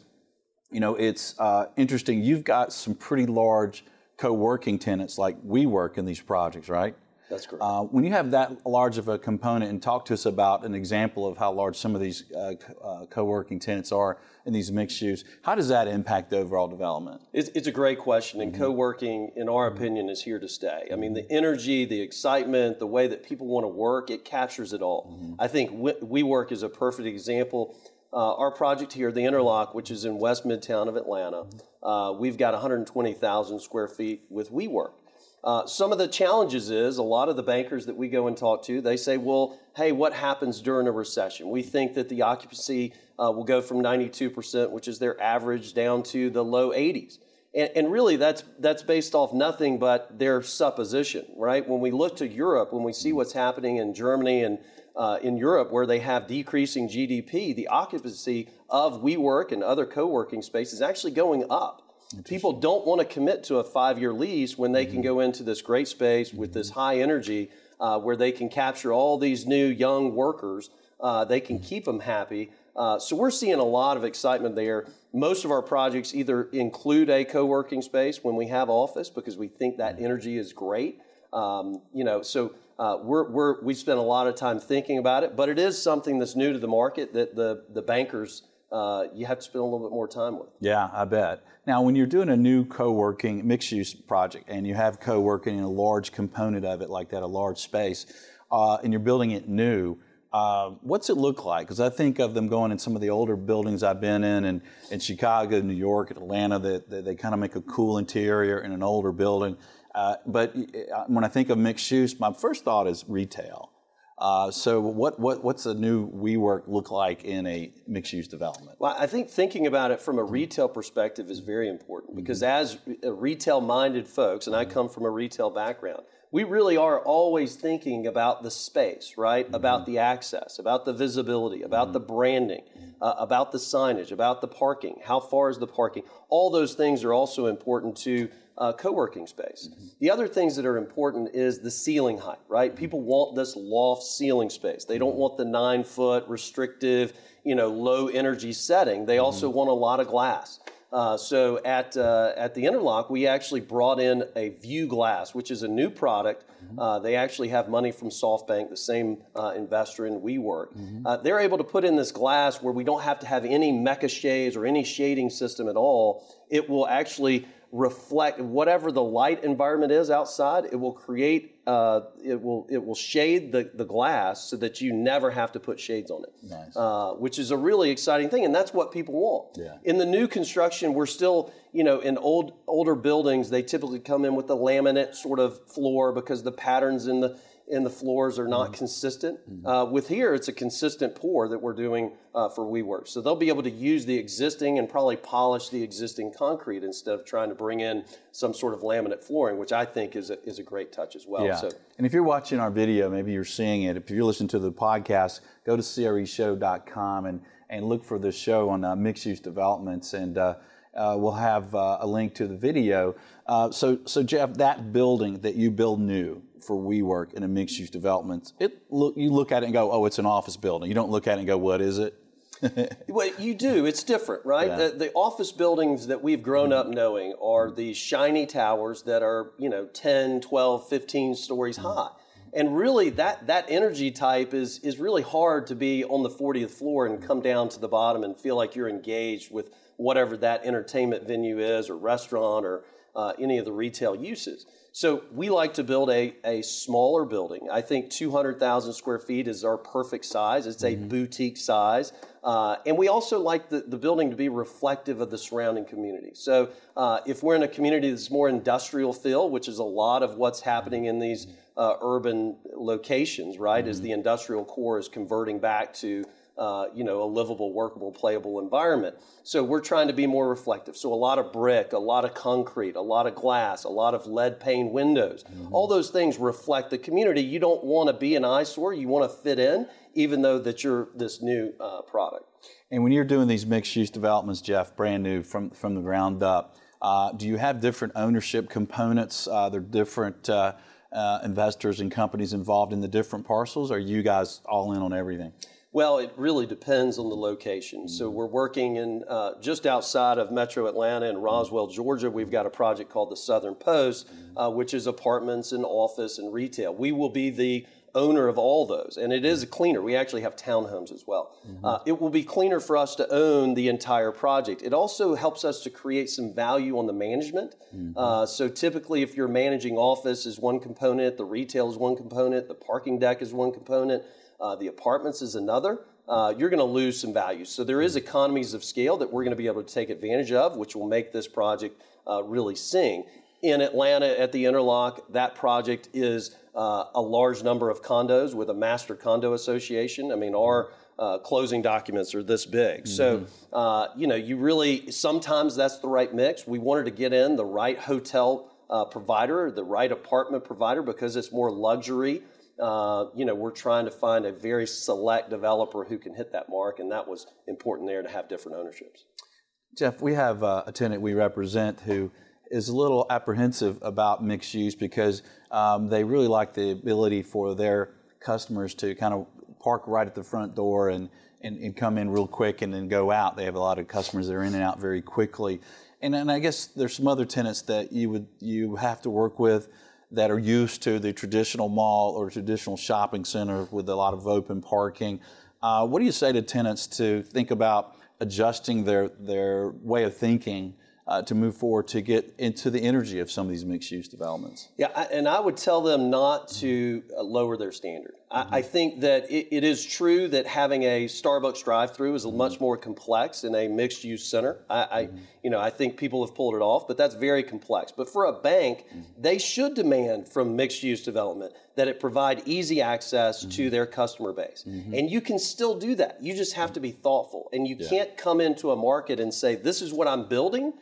you know it's uh, interesting. You've got some pretty large co-working tenants like WeWork in these projects, right? That's correct. Uh, when you have that large of a component, and talk to us about an example of how large some of these uh, uh, co-working tenants are in these mixed use, how does that impact the overall development? It's, it's a great question, and mm-hmm. co-working, in our opinion, is here to stay. I mean, the energy, the excitement, the way that people want to work, it captures it all. Mm-hmm. I think WeWork is a perfect example. Uh, our project here, the Interlock, which is in West Midtown of Atlanta, mm-hmm. uh, we've got 120,000 square feet with WeWork. Uh, some of the challenges is a lot of the bankers that we go and talk to, they say, well, hey, what happens during a recession? We think that the occupancy uh, will go from 92%, which is their average, down to the low 80s. And, and, really, that's, that's based off nothing but their supposition, right? When we look to Europe, when we see what's happening in Germany and uh, in Europe, where they have decreasing GDP, the occupancy of WeWork and other co working space is actually going up. People don't want to commit to a five year lease when they mm-hmm. can go into this great space with this mm-hmm. high energy uh, where they can capture all these new young workers. Uh, they can mm-hmm. keep them happy. Uh, so we're seeing a lot of excitement there. Most of our projects either include a co working space when we have office because we think that energy is great. Um, you know, so uh, we're, we're, we spend a lot of time thinking about it, but it is something that's new to the market that the, the bankers uh, you have to spend a little bit more time with. Yeah, I bet. Now, when you're doing a new co-working mixed-use project and you have co-working in a large component of it like that, a large space, uh, and you're building it new, uh, what's it look like? Because I think of them going in some of the older buildings I've been in, and in Chicago, New York, Atlanta, that, that they kind of make a cool interior in an older building. Uh, but uh, when I think of mixed use, my first thought is retail. Uh, so what, what, what's a new WeWork look like in a mixed use development? Well, I think thinking about it from a retail perspective is very important because mm-hmm. as retail minded folks, and I come from a retail background, we really are always thinking about the space, right? Mm-hmm. About the access, about the visibility, about mm-hmm. the branding, uh, about the signage, about the parking. How far is the parking? All those things are also important to uh, co-working space. Mm-hmm. The other things that are important is the ceiling height, right? Mm-hmm. People want this loft ceiling space. They don't mm-hmm. want the nine foot restrictive, you know, low energy setting. They also mm-hmm. want a lot of glass. Uh, so at uh, at the Interlock, we actually brought in a View Glass, which is a new product. Mm-hmm. Uh, they actually have money from SoftBank, the same uh, investor in WeWork. Mm-hmm. Uh, they're able to put in this glass where we don't have to have any Mecho shades or any shading system at all. It will actually reflect whatever the light environment is outside. It will create, uh, it will it will shade the, the glass so that you never have to put shades on it. Nice. Uh, which is a really exciting thing, and that's what people want. Yeah. In the new construction, we're still, you know, in old older buildings, they typically come in with the laminate sort of floor because the patterns in the and the floors are not mm-hmm. consistent. Mm-hmm. Uh, with here, it's a consistent pour that we're doing uh, for WeWork. So they'll be able to use the existing and probably polish the existing concrete instead of trying to bring in some sort of laminate flooring, which I think is a, is a great touch as well. Yeah. So, and if you're watching our video, maybe you're seeing it. If you're listening to the podcast, go to creshow.com and, and look for the show on uh, mixed use developments. And uh, uh, we'll have uh, a link to the video. Uh, so, so Jeff, that building that you build new, for WeWork in a mixed-use development, it look you look at it and go, oh, it's an office building. You don't look at it and go, what is it? <laughs> well, you do. It's different, right? Yeah. The, the office buildings that we've grown up knowing are mm-hmm. these shiny towers that are, you know, 10, 12, 15 stories mm-hmm. high. And really, that, that energy type is, is really hard to be on the 40th floor and come down to the bottom and feel like you're engaged with whatever that entertainment venue is, or restaurant, or uh, any of the retail uses. So we like to build a, a smaller building. I think 200,000 square feet is our perfect size. It's a boutique size. Uh, and we also like the, the building to be reflective of the surrounding community. So uh, if we're in a community that's more industrial feel, which is a lot of what's happening in these uh, urban locations, right, as the industrial core is converting back to uh, you know, a livable, workable, playable environment. So we're trying to be more reflective. So a lot of brick, a lot of concrete, a lot of glass, a lot of lead pane windows. All those things reflect the community. You don't want to be an eyesore. You want to fit in, even though that you're this new uh, product. And when you're doing these mixed-use developments, Jeff, brand new from from the ground up, uh, do you have different ownership components? Uh, there are different uh, uh, investors and companies involved in the different parcels. Or are you guys all in on everything? Well, it really depends on the location. So we're working in uh, just outside of Metro Atlanta in Roswell, Georgia. We've got a project called the Southern Post, uh, which is apartments and office and retail. We will be the owner of all those, and it is a cleaner. We actually have townhomes as well. Uh, it will be cleaner for us to own the entire project. It also helps us to create some value on the management. Uh, so typically, if you're managing office is one component, the retail is one component, the parking deck is one component uh, the apartments is another. Uh, you're going to lose some value. So there is economies of scale that we're going to be able to take advantage of, which will make this project uh, really sing. In Atlanta at the Interlock, that project is uh, a large number of condos with a master condo association. I mean, our uh, closing documents are this big. So, uh, you know, you really, sometimes that's the right mix. We wanted to get in the right hotel uh, provider, the right apartment provider, because it's more luxury. Uh, you know, we're trying to find a very select developer who can hit that mark, and that was important there to have different ownerships. Jeff, we have uh, a tenant we represent who is a little apprehensive about mixed use because um, they really like the ability for their customers to kind of park right at the front door and, and, and come in real quick and then go out. They have a lot of customers that are in and out very quickly. And, and I guess there's some other tenants that you would you have to work with that are used to the traditional mall or traditional shopping center with a lot of open parking. Uh, what do you say to tenants to think about adjusting their their way of thinking uh, to move forward to get into the energy of some of these mixed use developments? Yeah, I, and I would tell them not to mm-hmm. uh, lower their standard. I, mm-hmm. I think that it, it is true that having a Starbucks drive-through is much mm-hmm. more complex in a mixed-use center. I, I, you know, I think people have pulled it off, but that's very complex. But for a bank, they should demand from mixed-use development that it provide easy access to their customer base, and you can still do that. You just have to be thoughtful, and you can't come into a market and say, "This is what I'm building."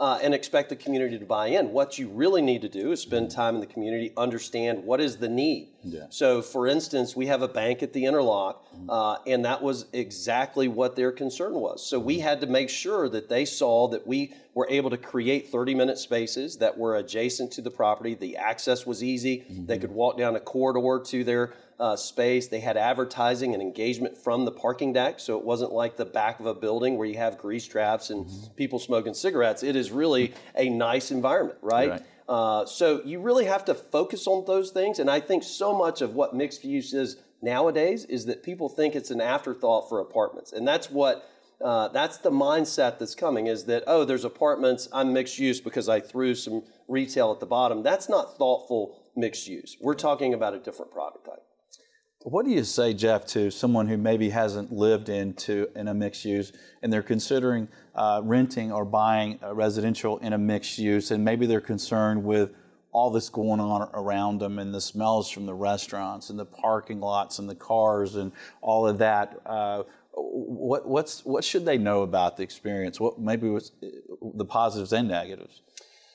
Uh, and expect the community to buy in. What you really need to do is spend time in the community, understand what is the need. Yeah. So, for instance, we have a bank at the Interlock, uh, and that was exactly what their concern was. So, we had to make sure that they saw that we were able to create 30 minute spaces that were adjacent to the property. The access was easy, they could walk down a corridor to their uh, space. They had advertising and engagement from the parking deck, so it wasn't like the back of a building where you have grease traps and people smoking cigarettes. It is really a nice environment, right? Right. Uh, so you really have to focus on those things, and I think so much of what mixed use is nowadays is that people think it's an afterthought for apartments, and that's what. Uh, that's the mindset that's coming is that oh there's apartments i'm mixed use because i threw some retail at the bottom. That's not thoughtful mixed use. We're talking about a different product type What do you say, Jeff, to someone who maybe hasn't lived into in a mixed use and they're considering uh, renting or buying a residential in a mixed use, and maybe they're concerned with all this going on around them and the smells from the restaurants and the parking lots and the cars and all of that. Uh, what what's what should they know about the experience? What maybe what's the positives and negatives?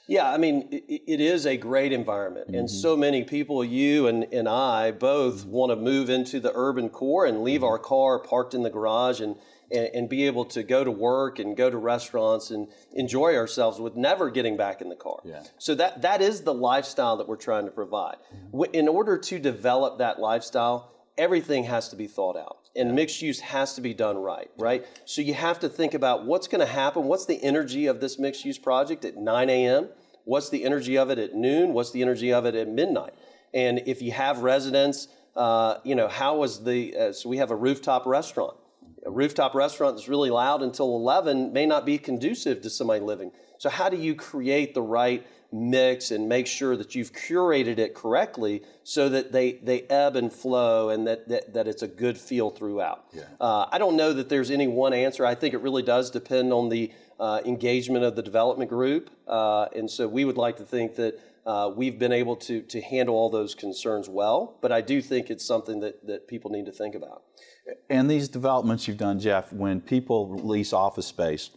Yeah, I mean, it, is a great environment. And Mm-hmm. so many people, you and, and I, both mm-hmm. want to move into the urban core and leave our mm-hmm. car parked in the garage and, and, and be able to go to work and go to restaurants and enjoy ourselves with never getting back in the car. Yeah. So that, that is the lifestyle that we're trying to provide. Mm-hmm. W- In order to develop that lifestyle, everything has to be thought out and mixed use has to be done right right? So you have to think about what's going to happen. What's the energy of this mixed use project at 9 a.m what's the energy of it at noon? What's the energy of it at midnight? And if you have residents uh, you know how was the uh, so we have a rooftop restaurant a rooftop restaurant that's really loud until 11 may not be conducive to somebody living so how do you create the right mix and make sure that you've curated it correctly so that they, they ebb and flow and that, that, that it's a good feel throughout. Uh, I don't know that there's any one answer. I think it really does depend on the uh, engagement of the development group. Uh, and so we would like to think that uh, we've been able to, to handle all those concerns well, but I do think it's something that, that people need to think about. And these developments you've done, Jeff, when people lease office space,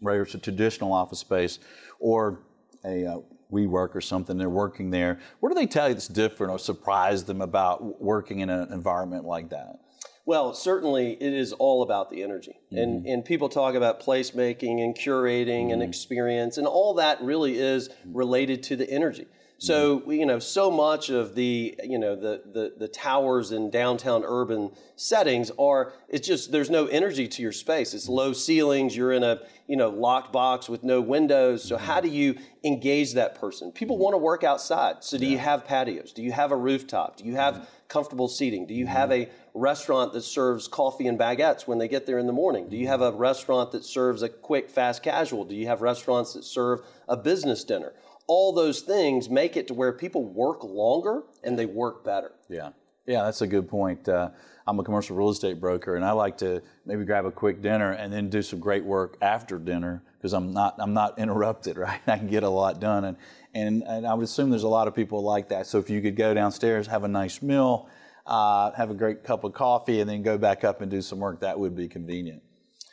whether it's a traditional office space or a uh, WeWork or something, they're working there. What do they tell you that's different or surprise them about working in an environment like that? Well, certainly it is all about the energy. And, mm-hmm. and people talk about placemaking and curating and mm-hmm. experience, and all that really is mm-hmm. related to the energy. So, you know, so much of the, you know, the, the, the towers in downtown urban settings are, it's just, there's no energy to your space. It's low ceilings, you're in a, you know, locked box with no windows. So how do you engage that person? People mm-hmm. want to work outside. So do you have patios? Do you have a rooftop? Do you have mm-hmm. comfortable seating? Do you mm-hmm. have a restaurant that serves coffee and baguettes when they get there in the morning? Do you have a restaurant that serves a quick, fast casual? Do you have restaurants that serve a business dinner? All those things make it to where people work longer and they work better. Yeah. Yeah, that's a good point. Uh, I'm a commercial real estate broker, and I like to maybe grab a quick dinner and then do some great work after dinner because I'm not I'm not <laughs> interrupted, right? I can get a lot done, and, and and I would assume there's a lot of people like that. So if you could go downstairs, have a nice meal, uh, have a great cup of coffee, and then go back up and do some work, that would be convenient.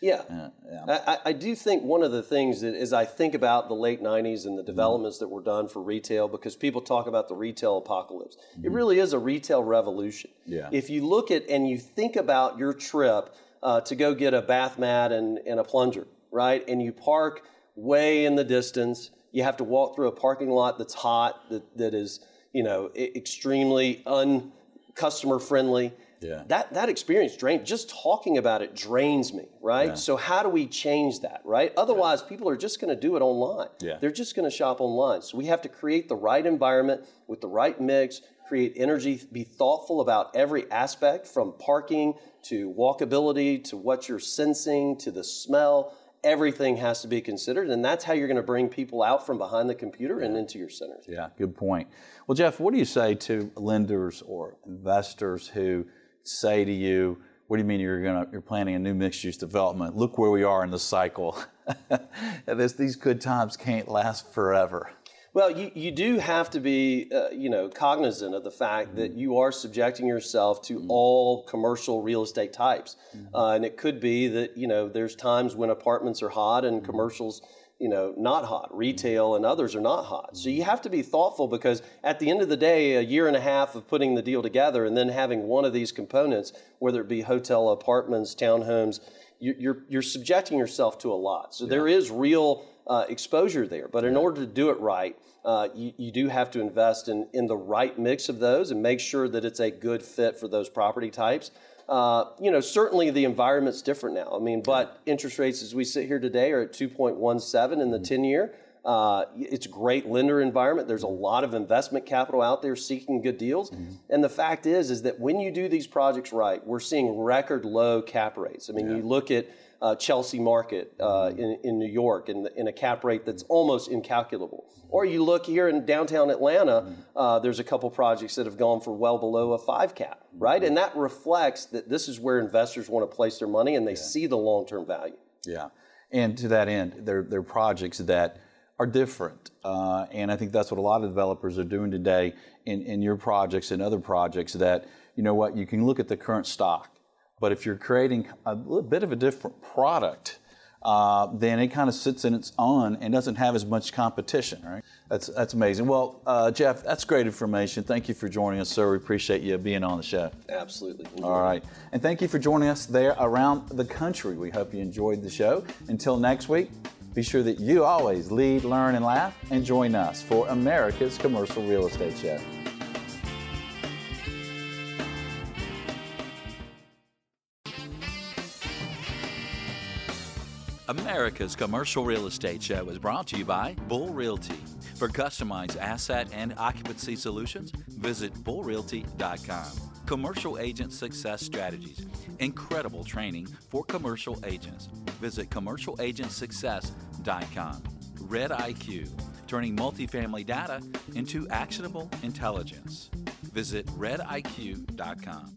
Yeah. I, I do think one of the things that as I think about the late 90s and the developments that were done for retail, because people talk about the retail apocalypse, it really is a retail revolution. Yeah. If you look at and you think about your trip uh, to go get a bath mat and, and a plunger, right? And you park way in the distance, you have to walk through a parking lot that's hot, that, that is, you know, extremely un customer friendly. Yeah. That that experience drains. Just talking about it drains me, right? So how do we change that, right? Otherwise, people are just going to do it online. Yeah. They're just going to shop online. So we have to create the right environment with the right mix, create energy, be thoughtful about every aspect from parking to walkability to what you're sensing to the smell. Everything has to be considered, and that's how you're going to bring people out from behind the computer and into your centers. Yeah, good point. Well, Jeff, what do you say to lenders or investors who say to you, "What do you mean you're gonna you're planning a new mixed-use development? Look where we are in the cycle. <laughs> this, these good times can't last forever." Well, you, you do have to be, uh, you know, cognizant of the fact that you are subjecting yourself to all commercial real estate types, uh, and it could be that you know there's times when apartments are hot and commercials, you know, not hot. Retail and others are not hot. So you have to be thoughtful because at the end of the day, a year and a half of putting the deal together and then having one of these components, whether it be hotel, apartments, townhomes, you- you're you're subjecting yourself to a lot. So there is real uh, exposure there. But in order to do it right, uh, you, you do have to invest in, in the right mix of those and make sure that it's a good fit for those property types. Uh, you know, certainly the environment's different now. I mean, but interest rates as we sit here today are at 2.17 in the 10 year. Uh, it's a great lender environment. There's a lot of investment capital out there seeking good deals. And the fact is, is that when you do these projects right, we're seeing record low cap rates. I mean, you look at uh, Chelsea Market uh, in, in New York in, in a cap rate that's almost incalculable. Or you look here in downtown Atlanta, uh, there's a couple projects that have gone for well below a five cap, right? And that reflects that this is where investors want to place their money and they see the long term value. Yeah, and to that end, they're, they're projects that are different. Uh, and I think that's what a lot of developers are doing today in, in your projects and other projects that, you know what, you can look at the current stock, but if you're creating a little bit of a different product, uh, then it kind of sits in its own and doesn't have as much competition, right? That's that's amazing. Well, uh, Jeff, that's great information. Thank you for joining us, sir. We appreciate you being on the show. Absolutely. All right. And thank you for joining us there around the country. We hope you enjoyed the show. Until next week, be sure that you always lead, learn, and laugh, and join us for America's Commercial Real Estate Show. America's Commercial Real Estate Show is brought to you by Bull Realty. For customized asset and occupancy solutions, visit bullrealty.com. Commercial Agent Success Strategies. Incredible training for commercial agents. Visit commercialagentsuccess.com. Red IQ, turning multifamily data into actionable intelligence. Visit rediq.com.